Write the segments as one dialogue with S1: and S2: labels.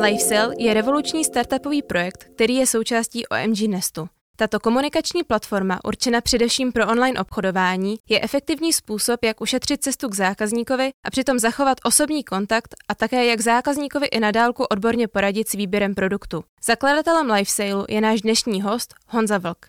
S1: LifeSell je revoluční startupový projekt, který je součástí OMG Nestu. Tato komunikační platforma, určena především pro online obchodování, je efektivní způsob, jak ušetřit cestu k zákazníkovi a přitom zachovat osobní kontakt a také jak zákazníkovi i nadálku odborně poradit s výběrem produktu. Zakladatelem LifeSale je náš dnešní host Honza Vlk.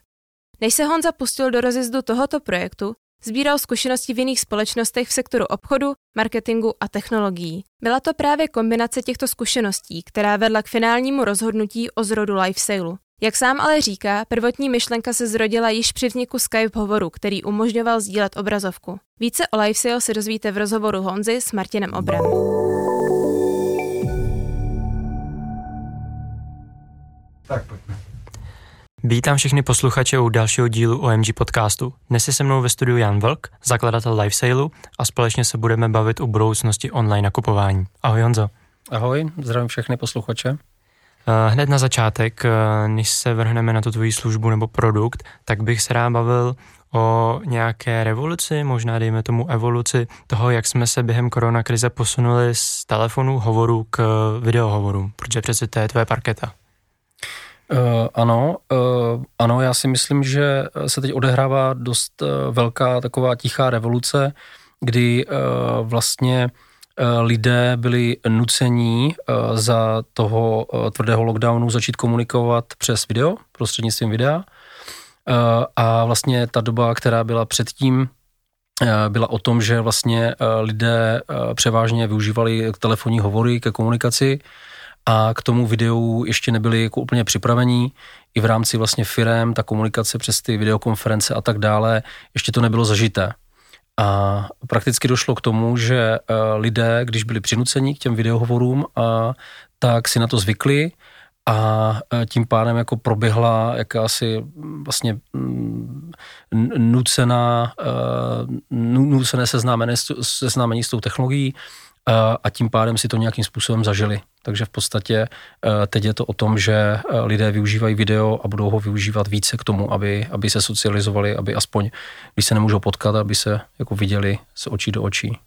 S1: Než se Honza pustil do rozjezdu tohoto projektu, Sbíral zkušenosti v jiných společnostech v sektoru obchodu, marketingu a technologií. Byla to právě kombinace těchto zkušeností, která vedla k finálnímu rozhodnutí o zrodu LifeSailu. Jak sám ale říká, prvotní myšlenka se zrodila již při vzniku Skype hovoru, který umožňoval sdílet obrazovku. Více o LifeSale se dozvíte v rozhovoru Honzy s Martinem Obrem.
S2: Tak pojďme.
S3: Vítám všechny posluchače u dalšího dílu OMG podcastu. Dnes je se mnou ve studiu Jan Vlk, zakladatel LifeSailu a společně se budeme bavit o budoucnosti online nakupování. Ahoj Honzo.
S4: Ahoj, zdravím všechny posluchače.
S3: Eh, hned na začátek, eh, než se vrhneme na tu tvoji službu nebo produkt, tak bych se rád bavil o nějaké revoluci, možná dejme tomu evoluci toho, jak jsme se během koronakrize posunuli z telefonu hovoru k videohovoru, protože přece to je tvoje parketa.
S4: Uh, ano, uh, ano, já si myslím, že se teď odehrává dost uh, velká taková tichá revoluce, kdy uh, vlastně uh, lidé byli nucení uh, za toho uh, tvrdého lockdownu začít komunikovat přes video, prostřednictvím videa. Uh, a vlastně ta doba, která byla předtím, byla o tom, že vlastně lidé převážně využívali telefonní hovory ke komunikaci, a k tomu videu ještě nebyli jako úplně připravení. I v rámci vlastně firem, ta komunikace přes ty videokonference a tak dále, ještě to nebylo zažité. A prakticky došlo k tomu, že eh, lidé, když byli přinuceni k těm videohovorům, a, tak si na to zvykli a eh, tím pádem jako proběhla jakási vlastně mm, nucená, eh, nucené seznámení, seznámení s tou technologií a tím pádem si to nějakým způsobem zažili. Takže v podstatě eh, teď je to o tom, že eh, lidé využívají video a budou ho využívat více k tomu, aby, aby se socializovali, aby aspoň, když se nemůžou potkat, aby se jako viděli z očí do očí.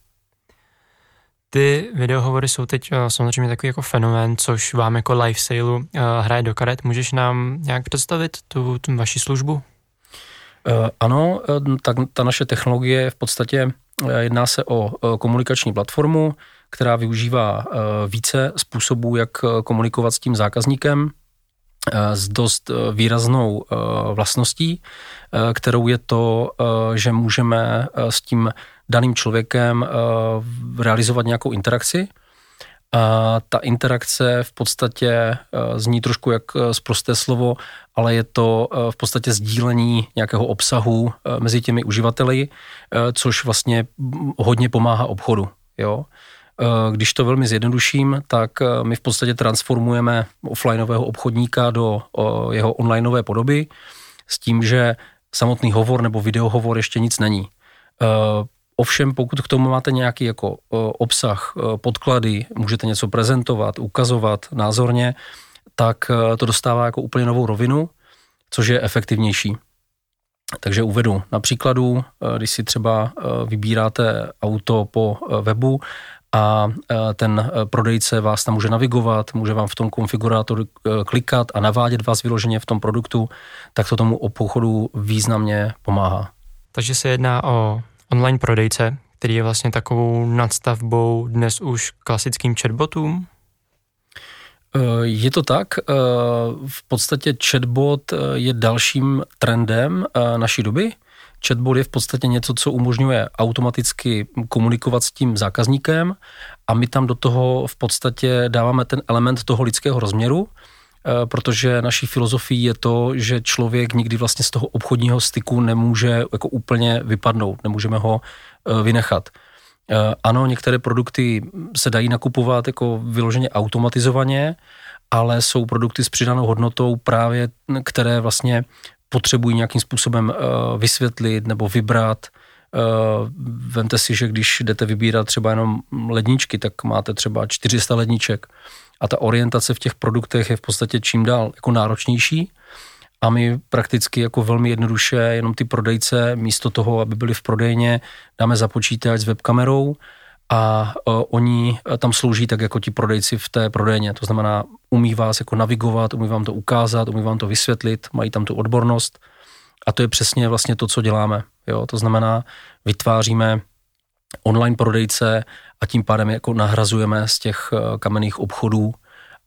S3: Ty videohovory jsou teď eh, samozřejmě takový jako fenomén, což vám jako lifesailu hraje do karet. Můžeš nám nějak představit tu, tu vaši službu?
S4: Ano, tak ta naše technologie je v podstatě jedná se o komunikační platformu, která využívá eh, více způsobů, jak eh, komunikovat s tím zákazníkem eh, s dost výraznou vlastností, kterou je to, že můžeme s tím daným člověkem realizovat nějakou interakci. A ta interakce v podstatě zní trošku jak zprosté slovo, ale je to v podstatě sdílení nějakého obsahu mezi těmi uživateli, což vlastně hodně pomáhá obchodu. Jo? Eh, když to velmi zjednoduším, tak eh, my v podstatě transformujeme offlineového obchodníka do jeho onlineové podoby s tím, že samotný hovor nebo videohovor ještě nic není. Eh, ovšem, pokud k tomu máte nějaký jako obsah, podklady, můžete něco prezentovat, ukazovat názorně, tak to dostává jako úplně novou rovinu, což je efektivnější. Takže uvedu na příkladu, když si třeba vybíráte auto po webu a ten prodejce vás tam může navigovat, může vám v tom konfigurátoru klikat a navádět vás vyloženě v tom produktu, tak to tomu obchodu významně pomáhá.
S3: Takže se jedná o online prodejce, který je vlastně takovou nadstavbou dnes už klasickým chatbotům?
S4: Je to tak. V podstatě chatbot je dalším trendem naší doby. Chatbot je v podstatě něco, co umožňuje automaticky komunikovat s tím zákazníkem a my tam do toho v podstatě dáváme ten element toho lidského rozměru, eh, protože naší filozofií je to, že člověk nikdy vlastně z toho obchodního styku nemůže jako úplně vypadnout, nemůžeme ho eh, vynechat. Eh, ano, některé produkty se dají nakupovat jako vyloženě automatizovaně, ale jsou produkty s přidanou hodnotou právě, které vlastně potřebují nějakým způsobem uh, vysvětlit nebo vybrat. Uh, vemte si, že když jdete vybírat třeba jenom ledničky, tak máte třeba 400 ledniček a ta orientace v těch produktech je v podstatě čím dál jako náročnější a my prakticky jako velmi jednoduše jenom ty prodejce místo toho, aby byli v prodejně, dáme za počítač s webkamerou a oni tam slouží tak jako ti prodejci v té prodejně. To znamená, umí vás jako navigovat, umí vám to ukázat, umí vám to vysvětlit, mají tam tu odbornost a to je přesně vlastně to, co děláme. Jo? To znamená, vytváříme online prodejce a tím pádem jako nahrazujeme z těch eh, kamenných obchodů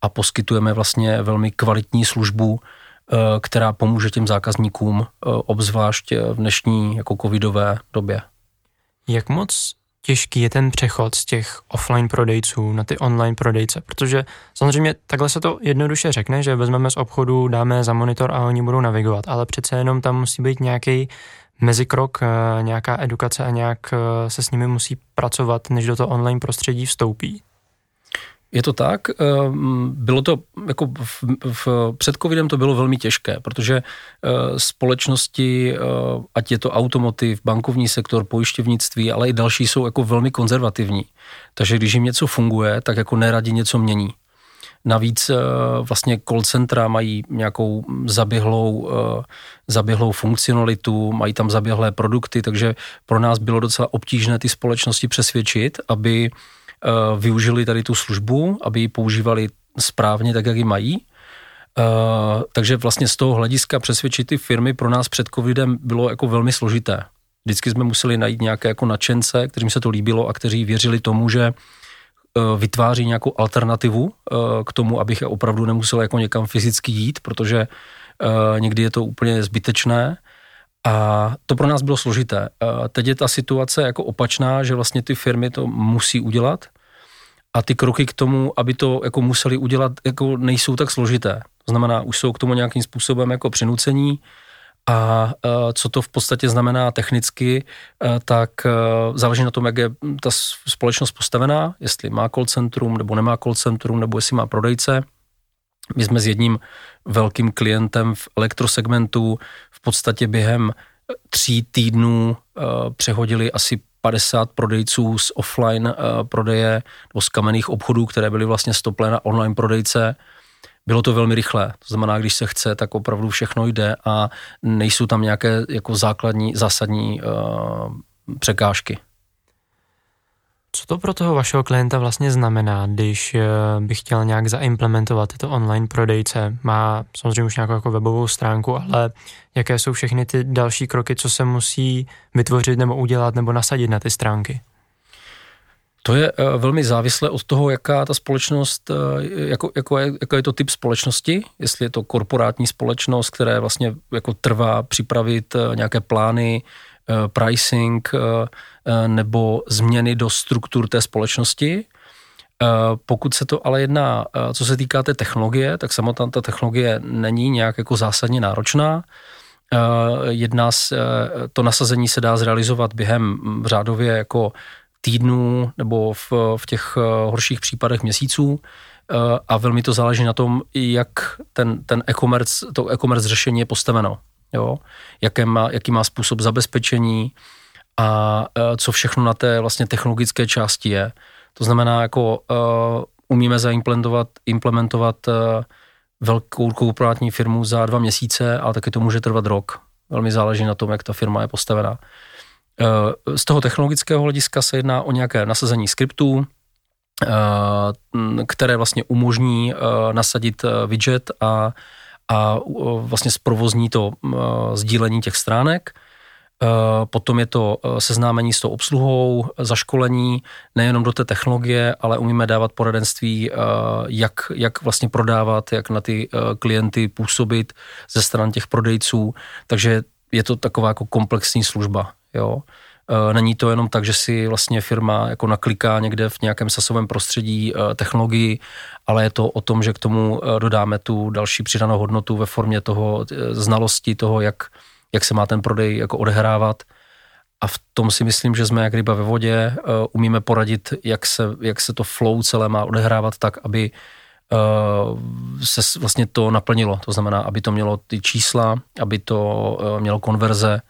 S4: a poskytujeme vlastně velmi kvalitní službu, která pomůže těm zákazníkům, eh, obzvlášť v dnešní jako covidové době.
S3: Jak moc těžký je ten přechod z těch offline prodejců na ty online prodejce, protože samozřejmě takhle se to jednoduše řekne, že vezmeme z obchodu, dáme za monitor a oni budou navigovat, ale přece jenom tam musí být nějaký mezikrok, eh, nějaká edukace a nějak eh, se s nimi musí pracovat, než do toho online prostředí vstoupí.
S4: Je to tak. Eh, bylo to, jako v, v, před covidem to bylo velmi těžké, protože společnosti, ať je to automotiv, bankovní sektor, pojišťovnictví, ale i další jsou jako velmi konzervativní. Takže když jim něco funguje, tak jako neradi něco mění. Navíc eh, vlastně call centra mají nějakou zaběhlou, eh, zaběhlou funkcionalitu, mají tam zaběhlé produkty, takže pro nás bylo docela obtížné ty společnosti přesvědčit, aby eh, využili tady tu službu, aby ji používali správně tak, jak ji mají. takže vlastně z toho hlediska přesvědčit ty firmy pro nás před covidem bylo jako velmi složité. Vždycky jsme museli najít nějaké jako nadšence, kterým se to líbilo a kteří věřili tomu, že Eh, vytváří nějakou alternativu eh, k tomu, abych opravdu nemusel jako někam fyzicky jít, protože eh, někdy je to úplně zbytečné. A to pro nás bylo složité. Teď je ta situace jako opačná, že vlastně ty firmy to musí udělat a ty kroky k tomu, aby to jako museli udělat, jako nejsou tak složité. To znamená, už jsou k tomu nějakým způsobem jako přinucení, a e, co to v podstatě znamená technicky, e, tak e, záleží na tom, jak je ta společnost postavená, jestli má call centrum nebo nemá call centrum, nebo jestli má prodejce. My jsme s jedním velkým klientem v elektrosegmentu v podstatě během tří týdnů přehodili asi 50 prodejců z offline prodeje nebo z kamenných obchodů, které byly vlastně stoplé na online prodejce bylo to velmi rychlé. To znamená, když se chce, tak opravdu všechno jde a nejsou tam nějaké jako základní, zásadní uh, překážky.
S3: Co to pro toho vašeho klienta vlastně znamená, když eh, by chtěl nějak zaimplementovat tyto online prodejce? Má samozřejmě už nějakou jako webovou stránku, ale jaké jsou všechny ty další kroky, co se musí vytvořit nebo udělat nebo nasadit na ty stránky?
S4: To je uh, velmi závislé od toho, jaká ta společnost, uh, jako, jako, je, jako je to typ společnosti, jestli je to korporátní společnost, které vlastně jako trvá připravit nějaké plány, pricing nebo změny do struktur té společnosti. Pokud se to ale jedná, co se týká té technologie, tak samotná ta technologie není nějak jako zásadně náročná. Jedná se, to nasazení se dá zrealizovat během řádově jako týdnů nebo v, v těch eh, horších případech měsíců eh, a velmi to záleží na tom, jak ten, ten e-commerce, to e-commerce řešení je postaveno. Jo? Jaké má, jaký má způsob zabezpečení a eh, co všechno na té vlastně technologické části je. To znamená, jako uh, umíme zaimplementovat implementovat uh, velkou korporátní firmu za dva měsíce, ale taky to může trvat rok. Velmi záleží na tom, jak ta firma je postavená. Z toho technologického hlediska se jedná o nějaké nasazení skriptů, které vlastně umožní nasadit widget a, a vlastně zprovozní to sdílení těch stránek. Potom je to seznámení s tou obsluhou, zaškolení nejenom do té technologie, ale umíme dávat poradenství, jak, jak vlastně prodávat, jak na ty klienty působit ze stran těch prodejců. Takže je to taková jako komplexní služba. Jo. Není to jenom tak, že si vlastně firma jako nakliká někde v nějakém sasovém prostředí technologii, ale je to o tom, že k tomu dodáme tu další přidanou hodnotu ve formě toho znalosti toho, jak, jak se má ten prodej jako odehrávat. A v tom si myslím, že jsme jak ryba ve vodě, umíme poradit, jak se, jak se to flow celé má odehrávat tak, aby se vlastně to naplnilo. To znamená, aby to mělo ty čísla, aby to mělo konverze,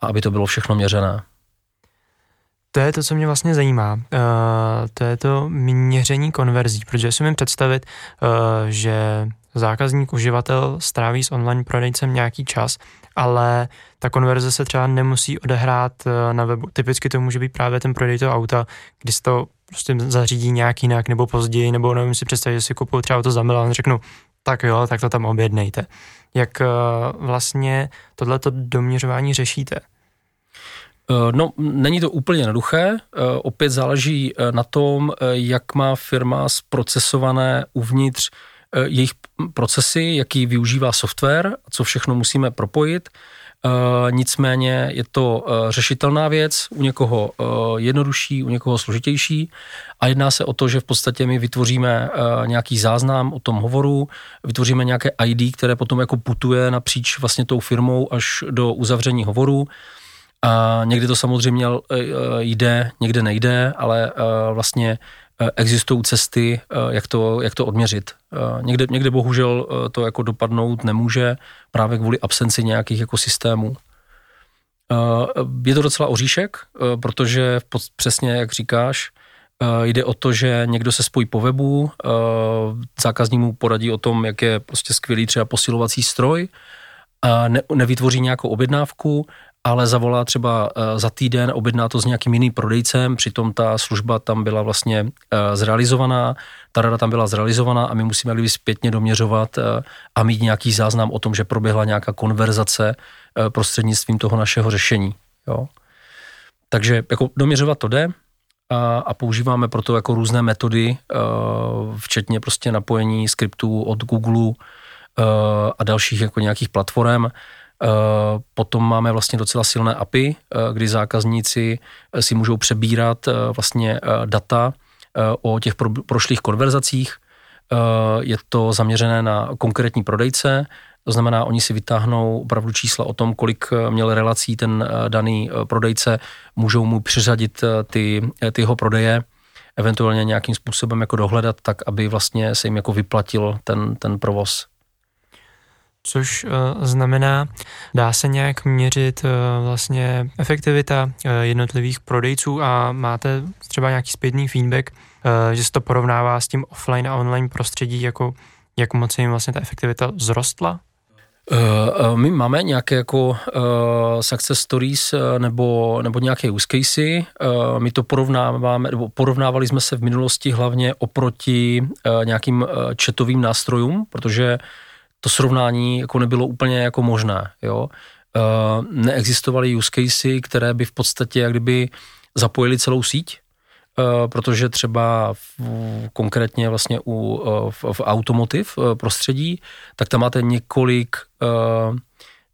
S4: a aby to bylo všechno měřené.
S3: To je to, co mě vlastně zajímá. Uh, to je to měření konverzí, protože si umím představit, uh, že zákazník, uživatel stráví s online prodejcem nějaký čas, ale ta konverze se třeba nemusí odehrát uh, na webu. Typicky to může být právě ten prodej toho auta, kdy se to prostě zařídí nějak jinak nebo později, nebo nevím si představit, že si kupuju třeba auto za milion, řeknu, tak jo, tak to tam objednejte. Jak uh, vlastně tohleto doměřování řešíte?
S4: Eh, no, není to úplně jednoduché. Eh, opět záleží eh, na tom, jak má firma zprocesované uvnitř jejich procesy, jaký využívá software, co všechno musíme propojit. Nicméně je to řešitelná věc, u někoho jednodušší, u někoho složitější a jedná se o to, že v podstatě my vytvoříme nějaký záznam o tom hovoru, vytvoříme nějaké ID, které potom jako putuje napříč vlastně tou firmou až do uzavření hovoru a někdy to samozřejmě jde, někde nejde, ale vlastně existují cesty, jak to, jak to odměřit. Někde, někde bohužel to jako dopadnout nemůže právě kvůli absenci nějakých jako systémů. Je to docela oříšek, protože přesně jak říkáš, jde o to, že někdo se spojí po webu, zákazník mu poradí o tom, jak je prostě skvělý třeba posilovací stroj, ne, nevytvoří nějakou objednávku ale zavolá třeba eh, za týden, objedná to s nějakým jiným prodejcem, přitom ta služba tam byla vlastně eh, zrealizovaná, ta rada tam byla zrealizovaná a my musíme kdyby zpětně doměřovat eh, a mít nějaký záznam o tom, že proběhla nějaká konverzace prostřednictvím toho našeho řešení. Jo. Takže jako doměřovat to jde a, a používáme proto jako různé metody, včetně prostě napojení skriptů od Google a dalších jako nějakých platform, potom máme vlastně docela silné API, eh, kdy zákazníci eh, si můžou přebírat vlastně data o těch prošlých konverzacích. Je to zaměřené na konkrétní prodejce, to znamená, oni si vytáhnou opravdu čísla o tom, kolik měl relací ten daný prodejce, můžou mu přiřadit ty, ty jeho prodeje, eventuálně nějakým způsobem jako dohledat tak, aby vlastně se jim jako vyplatil ten, ten provoz
S3: což uh, znamená, dá se nějak měřit uh, vlastně efektivita uh, jednotlivých prodejců a máte třeba nějaký zpětný feedback, že se to porovnává s tím offline a online prostředí, jako jak moc jim vlastně ta efektivita vzrostla?
S4: Uh, my máme nějaké jako success stories nebo, nebo nějaké use casey. My to porovnáváme, nebo porovnávali jsme se v minulosti hlavně oproti nějakým chatovým nástrojům, protože to srovnání jako nebylo úplně jako možné. Jo? Uh, neexistovaly use casey, které by v podstatě jak kdyby zapojili celou síť, uh, protože třeba v, konkrétně vlastně u, uh, v, v automotiv prostředí, tak tam máte několik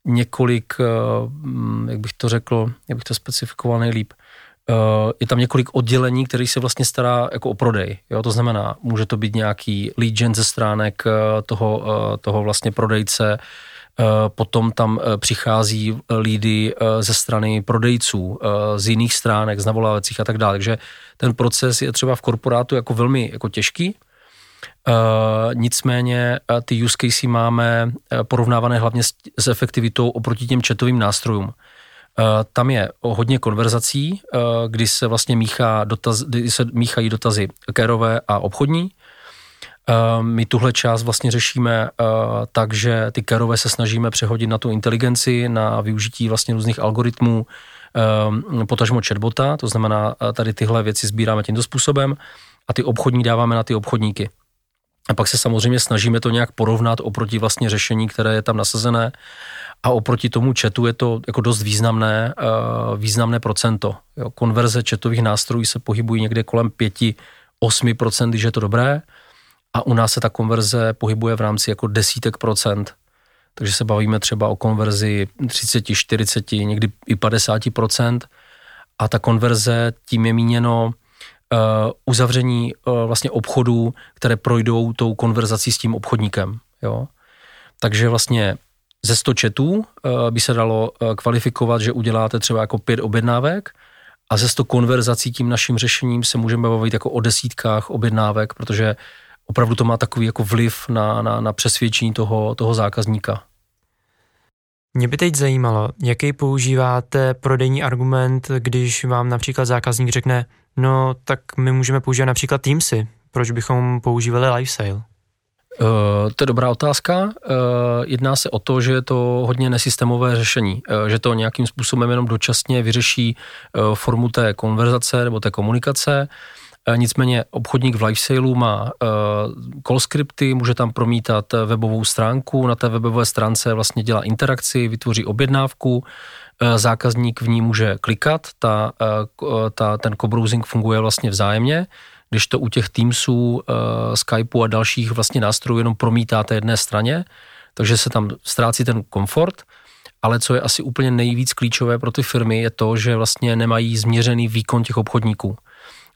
S4: několik, uh, jak bych to řekl, jak bych to specifikoval nejlíp, Eh, je tam několik oddělení, který se vlastně stará jako o prodej. Jo? To znamená, může to být nějaký lead gen ze stránek eh, toho, eh, toho vlastně prodejce, potom tam přichází lídy ze strany prodejců, z jiných stránek, z navolávacích a tak dále. Takže ten proces je třeba v korporátu jako velmi jako těžký, nicméně ty use casey máme porovnávané hlavně s, efektivitou oproti těm chatovým nástrojům. Eh, tam je hodně konverzací, eh, kdy se vlastně míchá dotaz, kdy se míchají dotazy kérové a obchodní. Eh, my tuhle část vlastně řešíme tak, že ty kérové se snažíme přehodit na tu inteligenci, na využití vlastně různých algoritmů, potažmo chatbota, to znamená, tady tyhle věci sbíráme tímto způsobem a ty obchodní dáváme na ty obchodníky. A pak se samozřejmě snažíme to nějak porovnat oproti vlastně řešení, které je tam nasazené a oproti tomu chatu je to jako dost významné, uh, významné procento. Jo, konverze chatových nástrojů se pohybují někde kolem 5-8%, když je to dobré a u nás se ta konverze pohybuje v rámci jako desítek procent. Takže se bavíme třeba o konverzi 30, 40, někdy i 50%. A ta konverze tím je míněno uzavření uh, vlastně obchodů, které projdou tou konverzací s tím obchodníkem. Jo? Takže vlastně ze 100 chatů eh, by se dalo kvalifikovat, že uděláte třeba jako pět objednávek a ze 100 konverzací tím naším řešením se můžeme bavit jako o desítkách objednávek, protože opravdu to má takový jako vliv na, na, na přesvědčení toho, toho zákazníka.
S3: Mě by teď zajímalo, jaký používáte prodejní argument, když vám například zákazník řekne, no tak my můžeme používat například Teamsy, proč bychom používali LiveSale? Uh,
S4: to je dobrá otázka. Uh, jedná se o to, že je to hodně nesystémové řešení, uh, že to nějakým způsobem jenom dočasně vyřeší formu té konverzace nebo té komunikace. Nicméně obchodník v LiveSaleu má call scripty, může tam promítat webovou stránku, na té webové stránce vlastně dělá interakci, vytvoří objednávku, zákazník v ní může klikat, ta, ta, ten co-browsing funguje vlastně vzájemně, když to u těch Teamsů, Skypeu a dalších vlastně nástrojů jenom promítáte jedné straně, takže se tam ztrácí ten komfort, ale co je asi úplně nejvíc klíčové pro ty firmy, je to, že vlastně nemají změřený výkon těch obchodníků.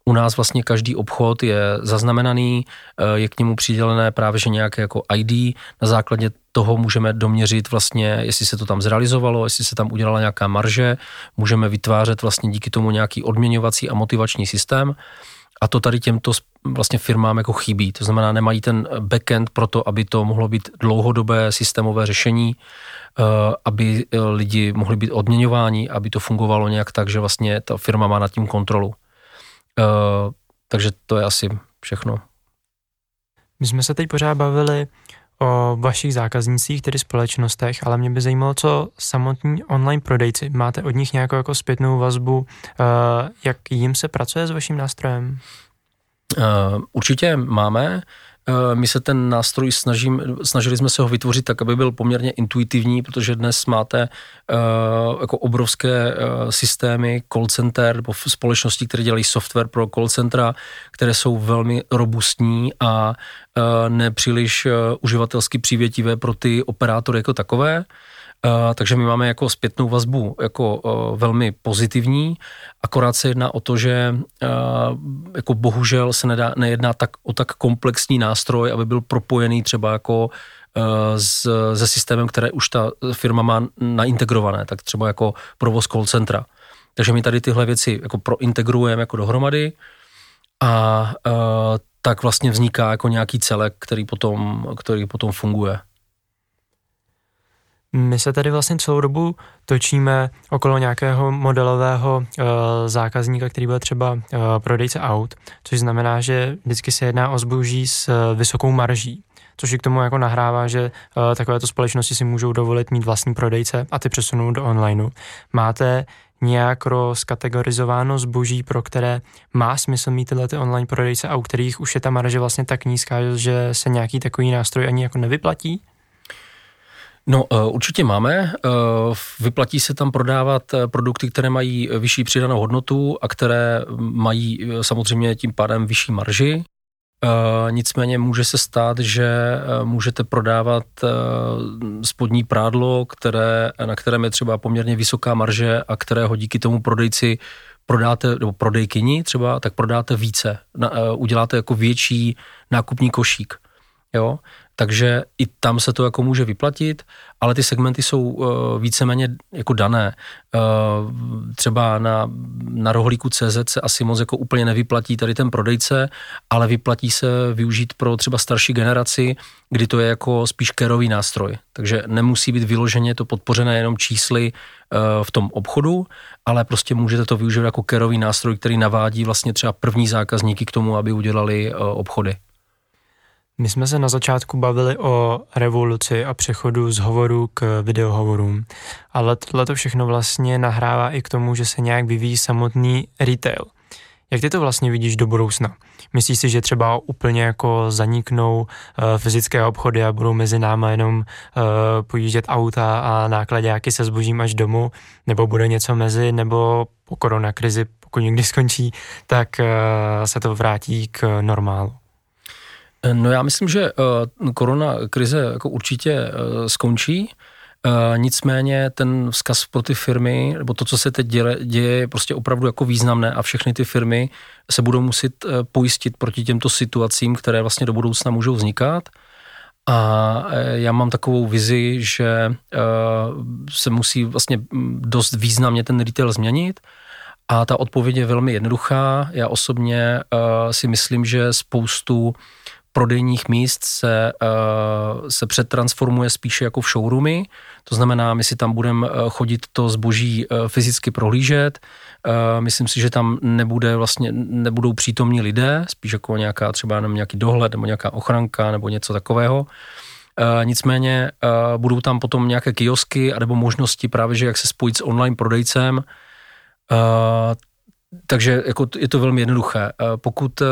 S4: U nás vlastně každý obchod je zaznamenaný, eh, je k němu přidělené právě že nějaké jako ID, na základě toho můžeme doměřit vlastně, jestli se to tam zrealizovalo, jestli se tam udělala nějaká marže, můžeme vytvářet vlastně díky tomu nějaký odměňovací a motivační systém a to tady těmto vlastně firmám jako chybí. To znamená, nemají ten backend pro to, aby to mohlo být dlouhodobé systémové řešení, eh, aby eh, lidi mohli být odměňováni, aby to fungovalo nějak tak, že vlastně ta firma má nad tím kontrolu. Eh, takže to je asi všechno.
S3: My jsme se teď pořád bavili o vašich zákaznících, tedy společnostech, ale mě by zajímalo, co samotní online prodejci. Máte od nich nějakou jako zpětnou vazbu, eh, jak jim se pracuje s vaším nástrojem?
S4: Uh, určitě máme. Eh, my se ten nástroj snažím, snažili jsme se ho vytvořit tak, aby byl poměrně intuitivní, protože dnes máte uh, jako obrovské uh, systémy call center nebo společnosti, které dělají software pro call centra, které jsou velmi robustní a uh, nepříliš uživatelsky přívětivé pro ty operátory jako takové. Uh, takže my máme jako zpětnou vazbu jako uh, velmi pozitivní, akorát se jedná o to, že uh, jako bohužel se nedá, nejedná tak, o tak komplexní nástroj, aby byl propojený třeba jako s, se systémem, které už ta firma má naintegrované, tak třeba jako provoz call centra. Takže my tady tyhle věci jako prointegrujeme jako dohromady a tak vlastně vzniká jako nějaký celek, který potom, který potom funguje.
S3: My se tady vlastně celou dobu točíme okolo nějakého modelového uh, zákazníka, který byl třeba uh, prodejce aut, což znamená, že vždycky se jedná o zboží s uh, vysokou marží což i k tomu jako nahrává, že uh, takovéto společnosti si můžou dovolit mít vlastní prodejce a ty přesunou do onlineu. Máte nějak rozkategorizováno zboží, pro které má smysl mít tyhle ty online prodejce a u kterých už je ta marže vlastně tak nízká, že se nějaký takový nástroj ani jako nevyplatí?
S4: No, eh, určitě máme. Eh, vyplatí se tam prodávat eh, produkty, které mají vyšší přidanou hodnotu a které mají samozřejmě tím pádem vyšší marži. Nicméně může se stát, že můžete prodávat spodní prádlo, které, na kterém je třeba poměrně vysoká marže a kterého díky tomu prodejci prodáte, nebo prodejkyni třeba, tak prodáte více. Uděláte jako větší nákupní košík. Jo? Takže i tam se to jako může vyplatit, ale ty segmenty jsou uh, víceméně jako dané. Uh, třeba na, na rohlíku CZ se asi moc jako úplně nevyplatí tady ten prodejce, ale vyplatí se využít pro třeba starší generaci, kdy to je jako spíš kerový nástroj. Takže nemusí být vyloženě to podpořené jenom čísly uh, v tom obchodu, ale prostě můžete to využít jako kerový nástroj, který navádí vlastně třeba první zákazníky k tomu, aby udělali obchody.
S3: My jsme se na začátku bavili o revoluci a přechodu z hovoru k videohovorům, ale tohle to všechno vlastně nahrává i k tomu, že se nějak vyvíjí samotný retail. Jak ty to vlastně vidíš do budoucna? Myslíš si, že třeba úplně jako zaniknou uh, fyzické obchody a budou mezi náma jenom uh, pojíždět auta a nákladáky se zbožím až domů, nebo bude něco mezi, nebo po koronakrizi, pokud někdy skončí, tak uh, se to vrátí k normálu?
S4: No já myslím, že uh, korona krize jako určitě uh, skončí, uh, nicméně ten vzkaz pro ty firmy, nebo to, co se teď děje, děje, je prostě opravdu jako významné a všechny ty firmy se budou muset pojistit proti těmto situacím, které vlastně do budoucna můžou vznikat. A já mám takovou vizi, že se musí vlastně dost významně ten retail změnit. A ta odpověď je velmi jednoduchá. Já osobně si myslím, že spoustu prodejních míst se, se přetransformuje spíše jako v showroomy, to znamená, my si tam budeme chodit to zboží fyzicky prohlížet, myslím si, že tam nebude vlastně, nebudou přítomní lidé, spíš jako nějaká třeba jenom nějaký dohled nebo nějaká ochranka nebo něco takového. Nicméně budou tam potom nějaké kiosky anebo možnosti právě, že jak se spojit s online prodejcem. Takže jako je to velmi jednoduché. Pokud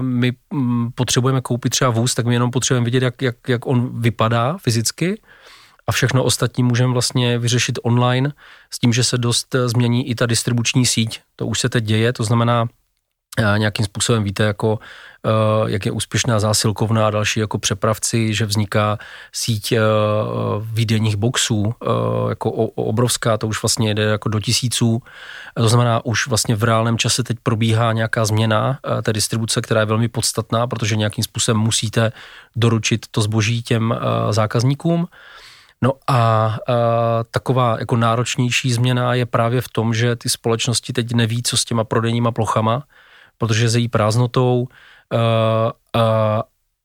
S4: my mm, potřebujeme koupit třeba vůz, tak my jenom potřebujeme vidět, jak, jak, jak on vypadá fyzicky a všechno ostatní můžeme vlastně vyřešit online s tím, že se dost změní i ta distribuční síť. To už se teď děje, to znamená, nějakým způsobem víte, jako, uh, jak je úspěšná zásilkovna a další jako přepravci, že vzniká síť uh, výdejních boxů, uh, jako obrovská, to už vlastně jde jako do tisíců. To znamená, už vlastně v reálném čase teď probíhá nějaká změna té distribuce, která je velmi podstatná, protože nějakým způsobem musíte doručit to zboží těm zákazníkům. No a uh, taková jako náročnější změna je právě v tom, že ty společnosti teď neví, co s těma prodejníma plochama, protože s její prázdnotou uh, uh,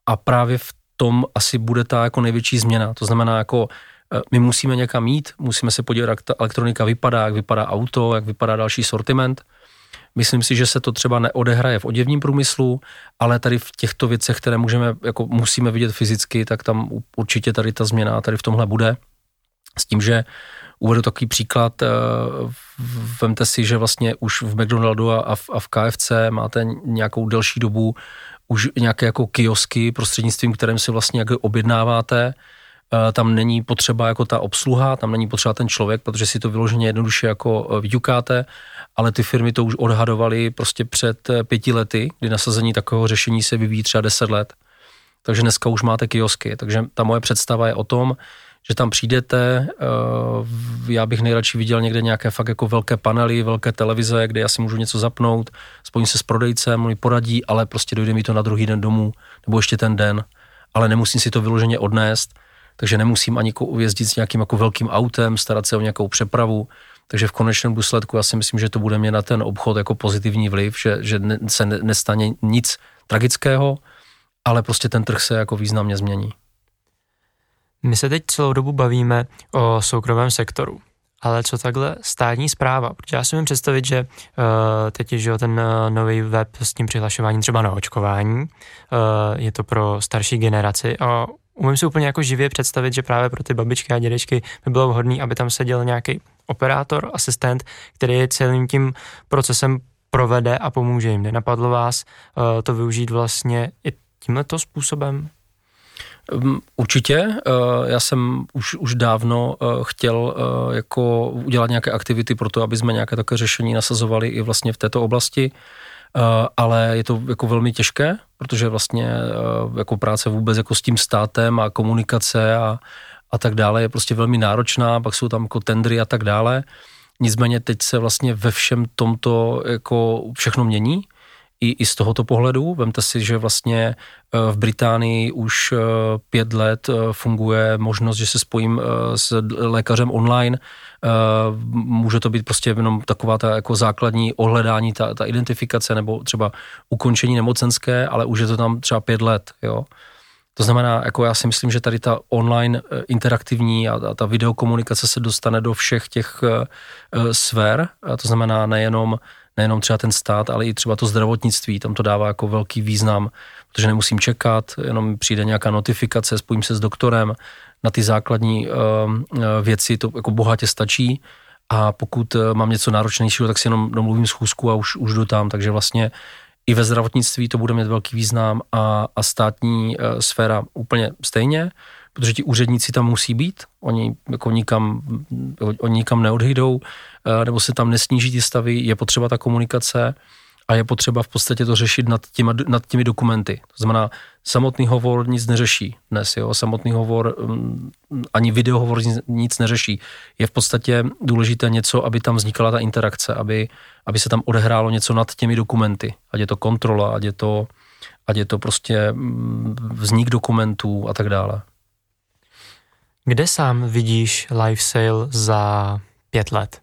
S4: a právě v tom asi bude ta jako největší změna. To znamená jako uh, my musíme někam mít, musíme se podívat, jak ta elektronika vypadá, jak vypadá auto, jak vypadá další sortiment. Myslím si, že se to třeba neodehraje v oděvním průmyslu, ale tady v těchto věcech, které můžeme, jako musíme vidět fyzicky, tak tam určitě tady ta změna tady v tomhle bude. S tím, že Uvedu takový příklad, eh, vemte si, že vlastně už v McDonaldu a v, a v KFC máte nějakou delší dobu už nějaké jako kiosky, prostřednictvím kterým si vlastně jak objednáváte, eh, tam není potřeba jako ta obsluha, tam není potřeba ten člověk, protože si to vyloženě jednoduše jako eh, vyťukáte, ale ty firmy to už odhadovaly prostě před pěti lety, kdy nasazení takového řešení se vyvíjí třeba deset let. Takže dneska už máte kiosky. Takže ta moje představa je o tom, že tam přijdete, eh, já bych nejradši viděl někde nějaké fakt jako velké panely, velké televize, kde já si můžu něco zapnout, spojím se s prodejcem, mi poradí, ale prostě dojde mi to na druhý den domů, nebo ještě ten den, ale nemusím si to vyloženě odnést, takže nemusím ani jezdit s nějakým jako velkým autem, starat se o nějakou přepravu, takže v konečném důsledku já si myslím, že to bude mě na ten obchod jako pozitivní vliv, že, že se nestane nic tragického, ale prostě ten trh se jako významně změní.
S3: My se teď celou dobu bavíme o soukromém sektoru. Ale co takhle státní zpráva? Protože já si můžu představit, že uh, teď je že ten uh, nový web s tím přihlašováním třeba na očkování, uh, je to pro starší generaci a umím si úplně jako živě představit, že právě pro ty babičky a dědečky by bylo vhodné, aby tam seděl nějaký operátor, asistent, který je celým tím procesem provede a pomůže jim. Nenapadlo vás uh, to využít vlastně i tímto způsobem?
S4: Ehm, určitě, eh, já jsem už, už dávno eh, chtěl eh, jako udělat nějaké aktivity pro to, aby jsme nějaké také řešení nasazovali i vlastně v této oblasti, ale je to jako velmi těžké, protože vlastně jako práce vůbec jako s tím státem a komunikace a, a tak dále je prostě velmi náročná, pak jsou tam jako tendry a tak dále. Nicméně teď se vlastně ve všem tomto jako všechno mění i, i z tohoto pohledu. Vemte si, že vlastně eh, v Británii už eh, pět let eh, funguje možnost, že se spojím s lékařem online. Může to být prostě jenom taková ta jako základní ohledání, ta, ta identifikace nebo třeba ukončení nemocenské, ale už je to tam třeba pět let. Jo. To znamená, jako já si myslím, že tady ta online interaktivní a, ta videokomunikace se dostane do všech těch sfér, to znamená nejenom nejenom třeba ten stát, ale i třeba to zdravotnictví, tam to dává jako velký význam, protože nemusím čekat, jenom přijde nějaká notifikace, spojím se s doktorem, na ty základní uh, věci to jako bohatě stačí a pokud uh, mám něco náročnějšího, tak si jenom domluvím schůzku a už, už jdu tam, takže vlastně i ve zdravotnictví to bude mít velký význam a, a státní uh, sféra úplně stejně, protože ti úředníci tam musí být, oni jako nikam, oni nikam neodhyjdou, Eh, nebo se tam nesníží ty stavy, je potřeba ta komunikace a je potřeba v podstatě to řešit nad, těma, nad těmi dokumenty. To znamená, samotný hovor nic neřeší dnes, jo? samotný hovor mm, ani videohovor nic, nic neřeší. Je v podstatě důležité něco, aby tam vznikala ta interakce, aby, aby se tam odehrálo něco nad těmi dokumenty. Ať je to kontrola, ať je to, ať je to prostě mm, vznik dokumentů a tak dále.
S3: Kde sám vidíš live sale za pět let?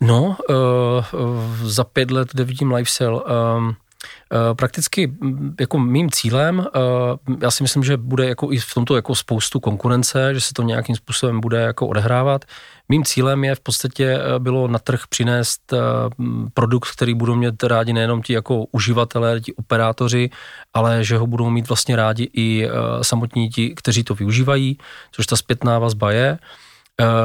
S4: No, uh, za pět let, kde vidím lifestyle, um, Eh, prakticky jako mým cílem, já si myslím, že bude jako i v tomto jako spoustu konkurence, že se to nějakým způsobem bude jako odehrávat. Mým cílem je v podstatě eh, bylo na trh přinést produkt, který budou mít rádi nejenom ti jako uživatelé, ti operátoři, ale že ho budou mít vlastně rádi i samotní ti, kteří to využívají, což ta zpětná vazba je.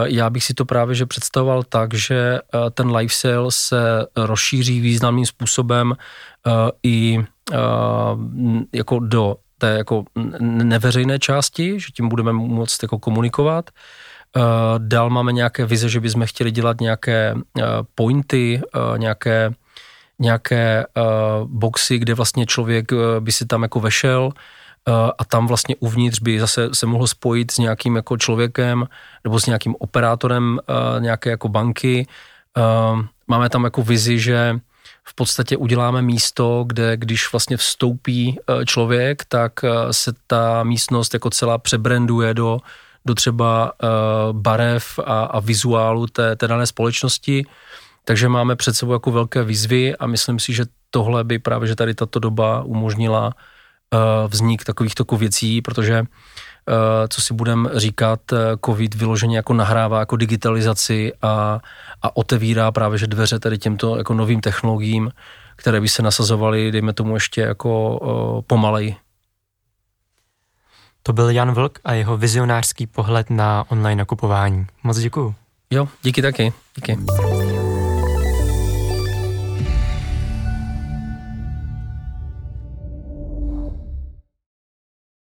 S4: Já bych si to právě že představoval tak, že ten live sale se rozšíří významným způsobem i jako do té jako neveřejné části, že tím budeme moct jako komunikovat. Dál máme nějaké vize, že bychom chtěli dělat nějaké uh, pointy, uh, nějaké, nějaké boxy, kde vlastně člověk by si tam jako vešel a tam vlastně uvnitř by zase se mohl spojit s nějakým jako člověkem nebo s nějakým operátorem nějaké jako banky. Máme tam jako vizi, že v podstatě uděláme místo, kde když vlastně vstoupí člověk, tak se ta místnost jako celá přebranduje do, do třeba e, barev a, a vizuálu té, té dané společnosti. Takže máme před sebou jako velké výzvy a myslím si, že tohle by právě, že tady tato doba umožnila vznik takovýchto jako věcí, protože Eh, co si budeme říkat, covid vyloženě jako nahrává jako digitalizaci a, a otevírá právě že dveře tady těmto jako novým technologiím, které by se nasazovaly, dejme tomu ještě jako uh, pomalej.
S3: To byl Jan Vlk a jeho vizionářský pohled na online nakupování. Moc děkuju.
S4: Jo, díky taky. Díky.